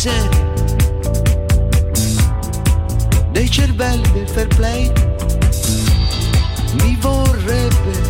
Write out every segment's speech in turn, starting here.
serie dei cervelli del fair play. Mi vorrebbe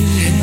you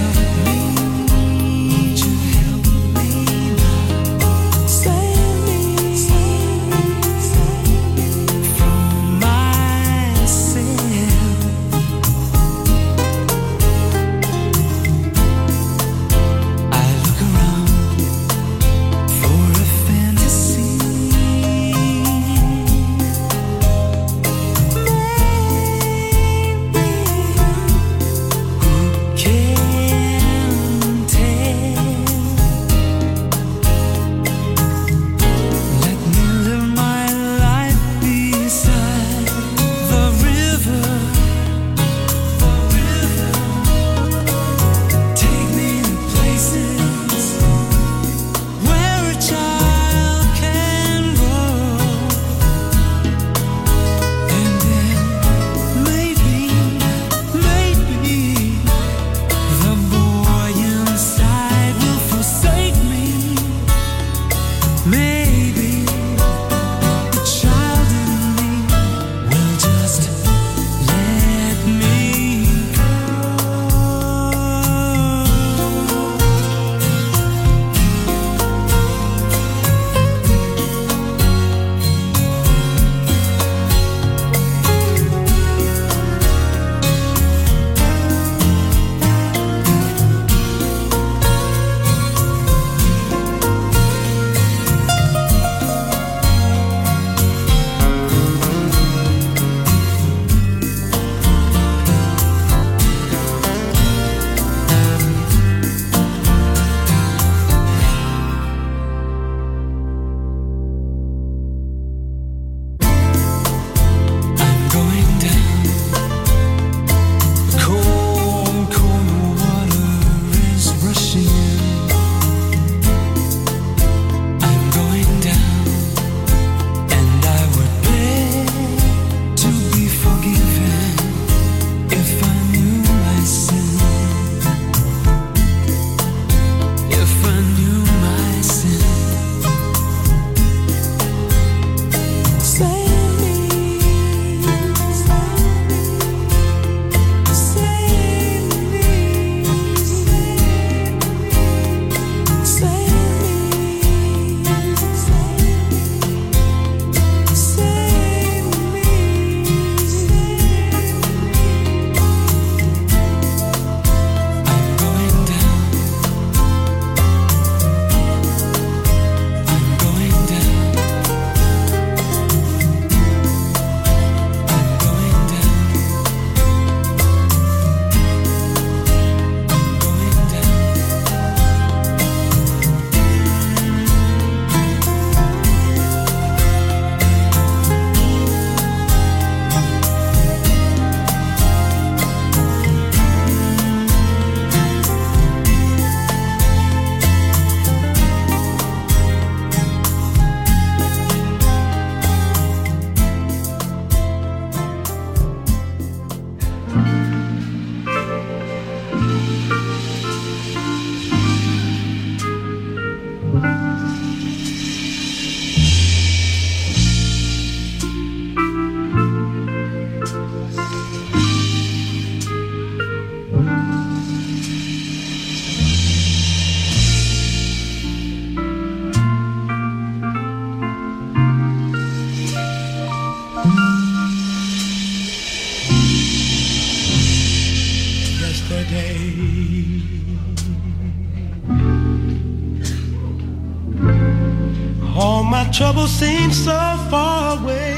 trouble seems so far away.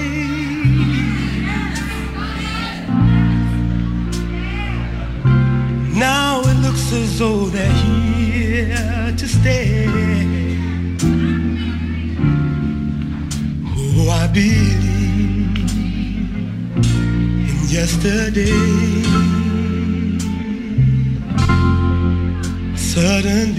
Now it looks as though they're here to stay. Oh, I believe in yesterday. Suddenly.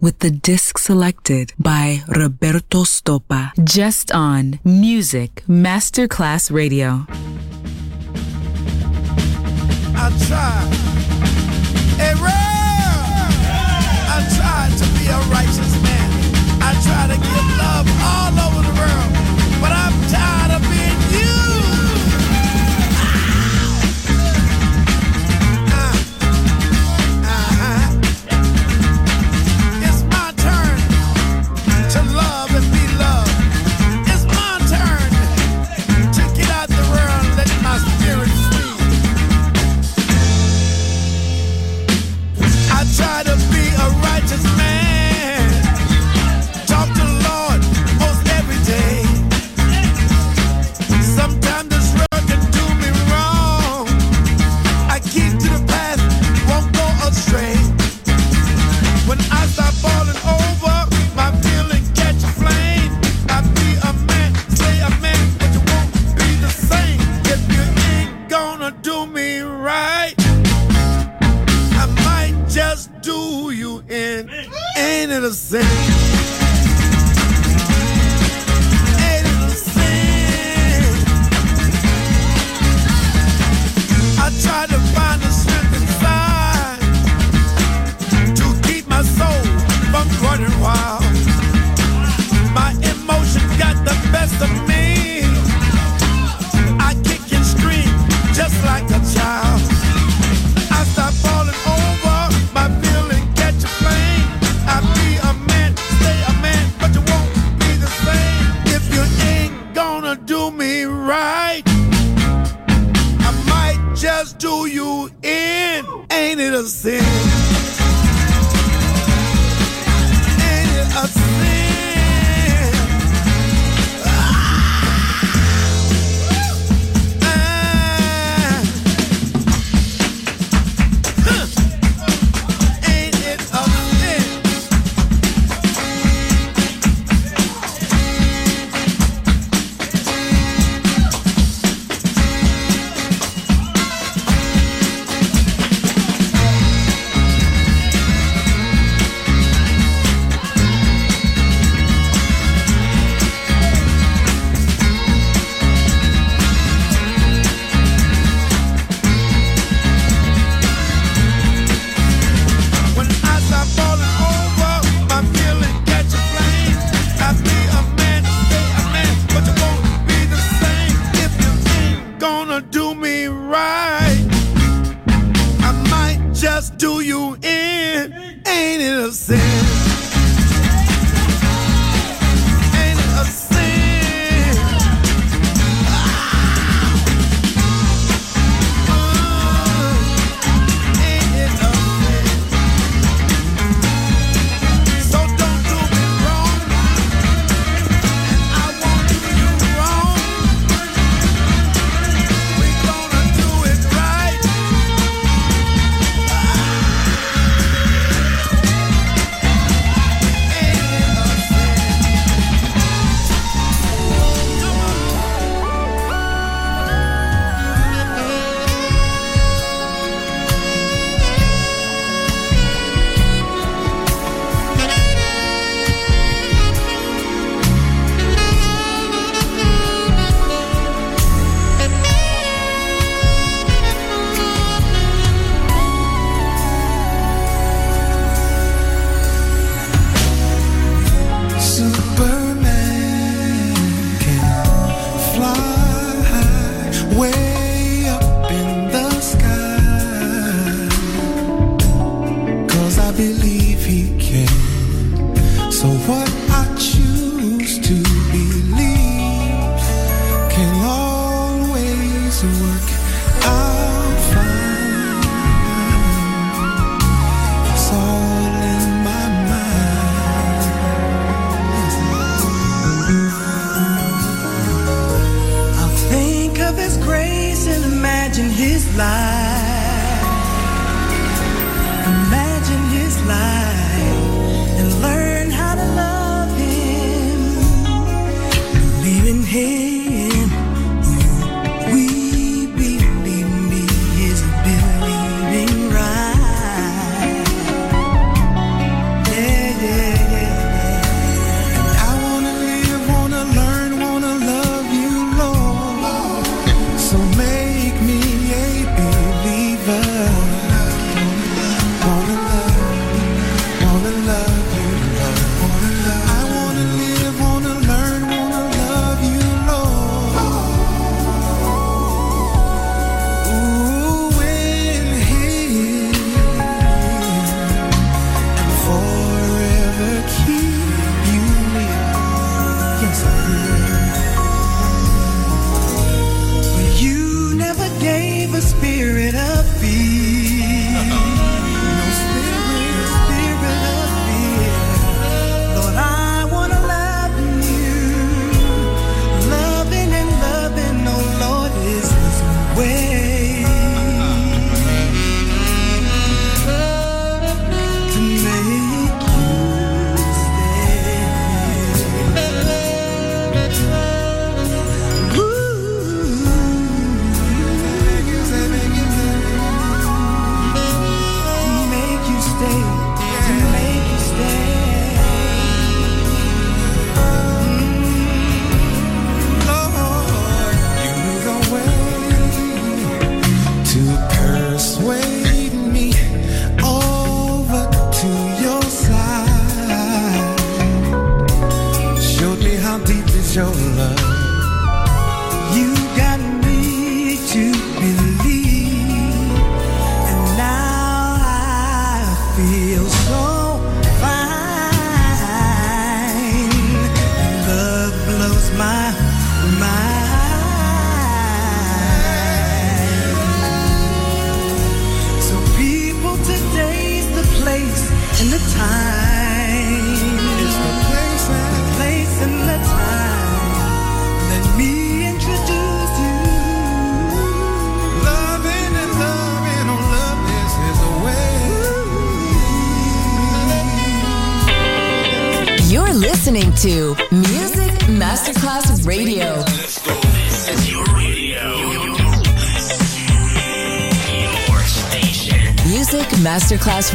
with the disc selected by Roberto Stoppa. Just on Music Masterclass Radio. I tried. Hey, I tried to be a righteous man.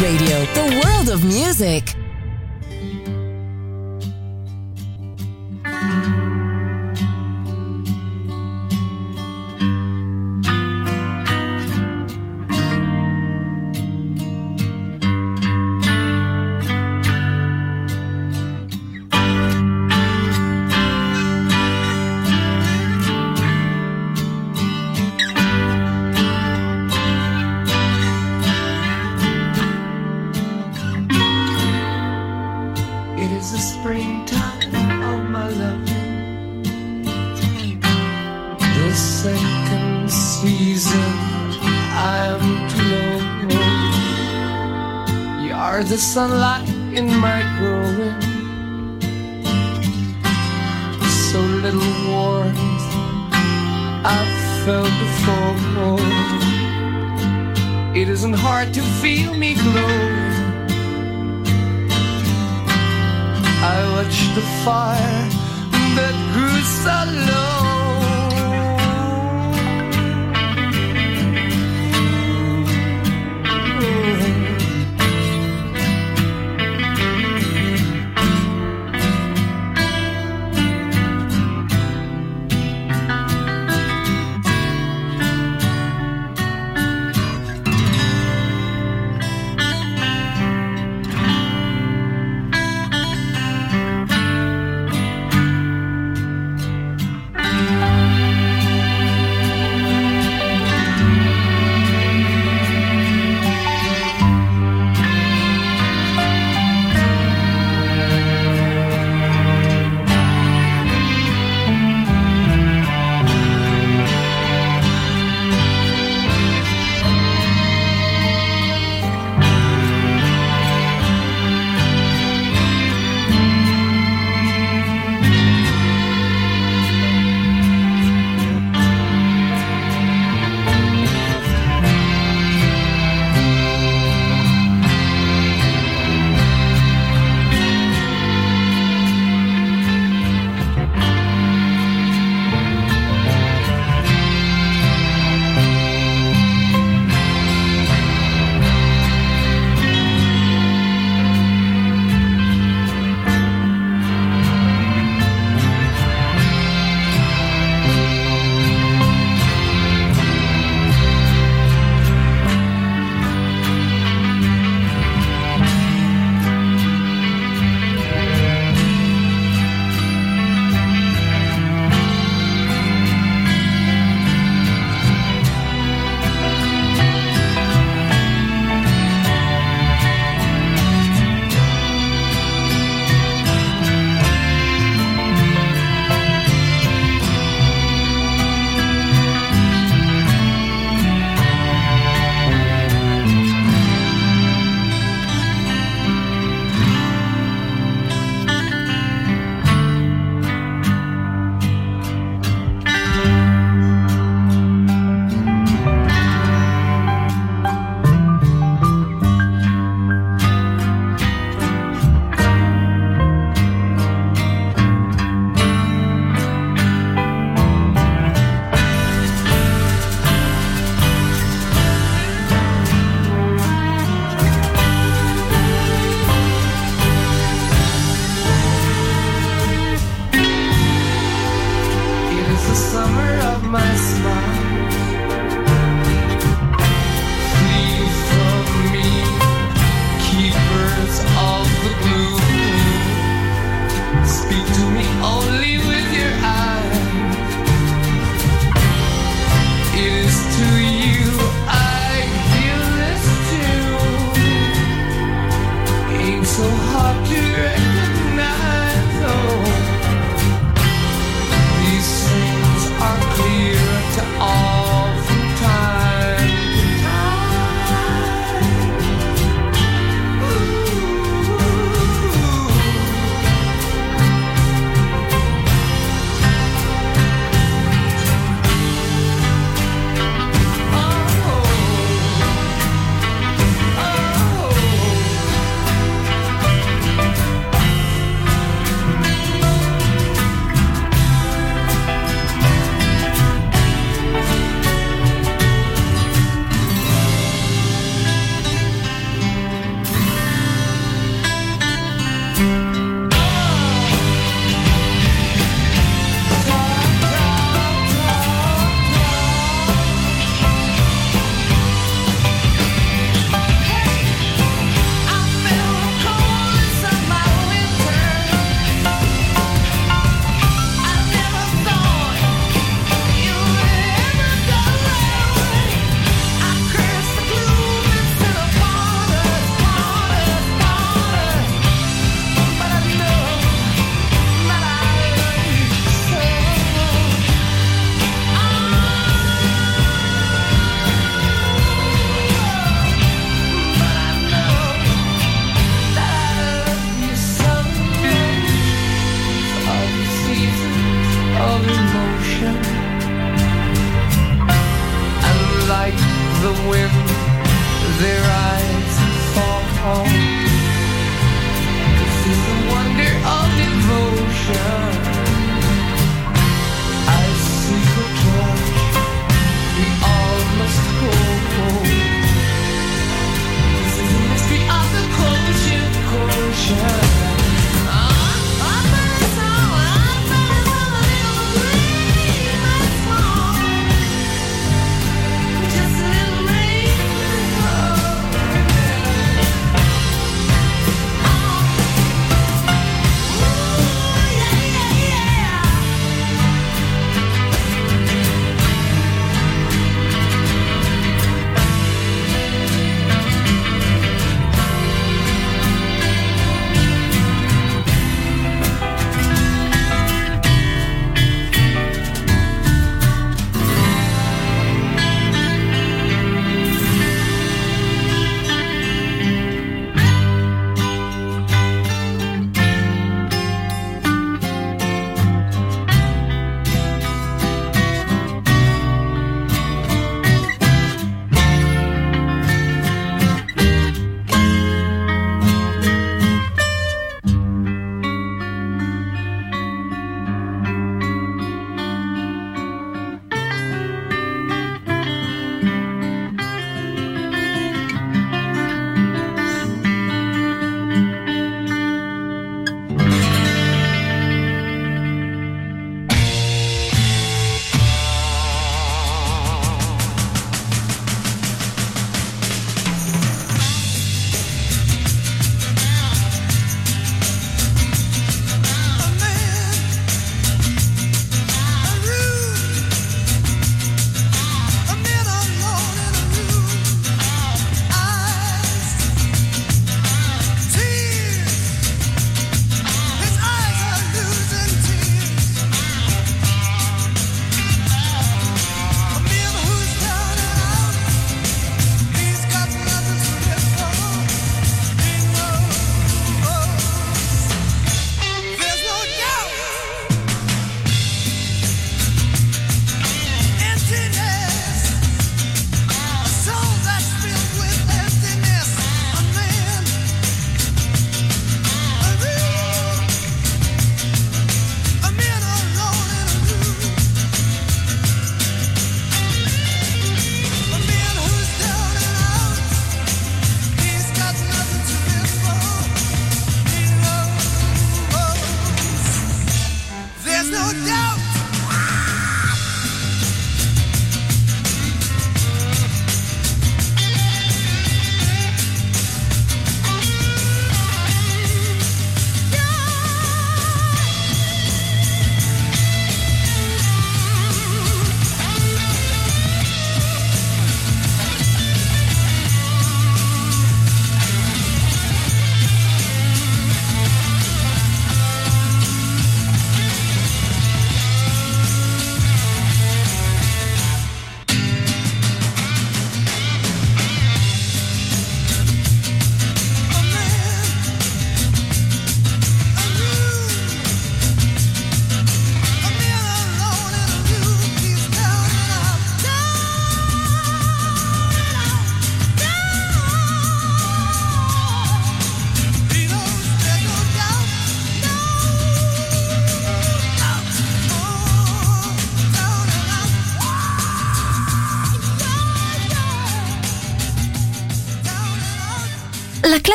Radio. I've felt before. It isn't hard to feel me glow. I watched the fire that grew so low.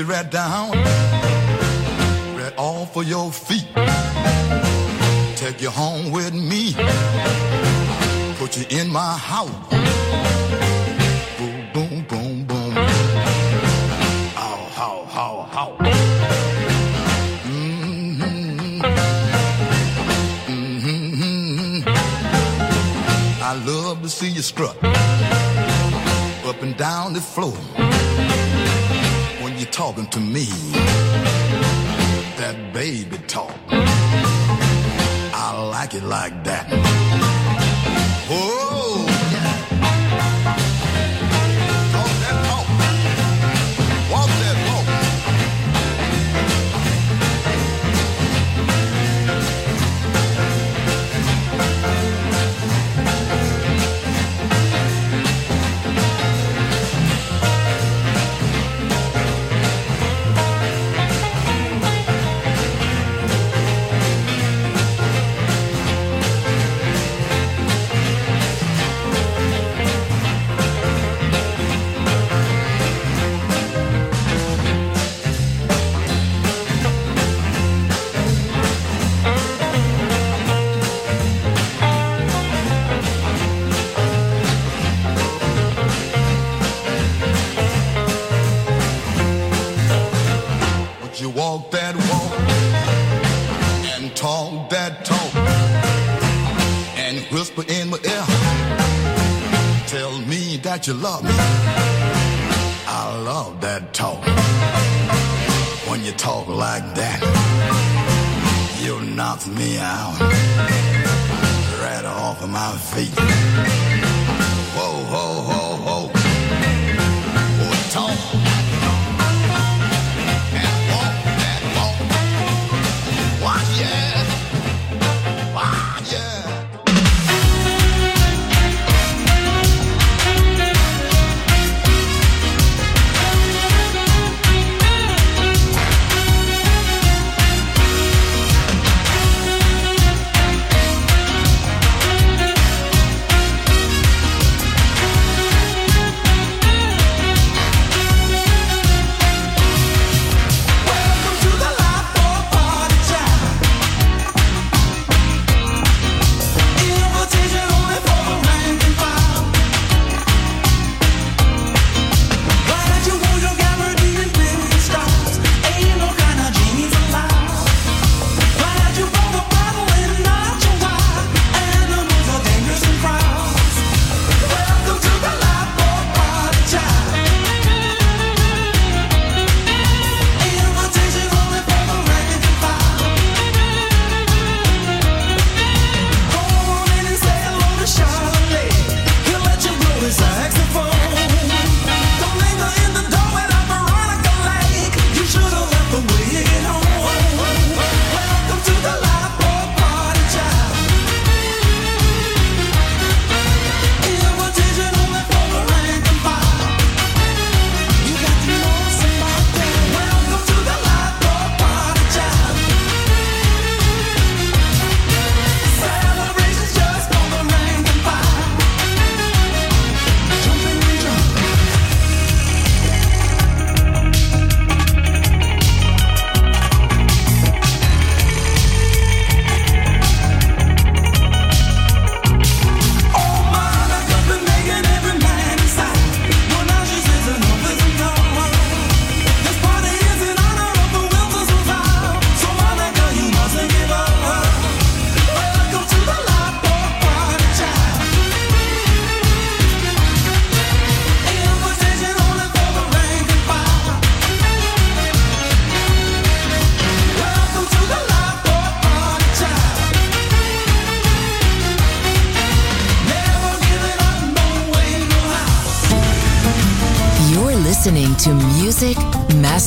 You right down, right off of your feet. Take you home with me, put you in my house. Boom, boom, boom, boom. How, how, how, how. Mhm. Mhm. I love to see you strut up and down the floor you're talking to me. That baby talk. I like it like that. You love me. I love that talk. When you talk like that, you knock me out right off of my feet. Whoa, whoa, whoa, whoa. Boy, talk.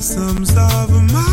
blossoms of my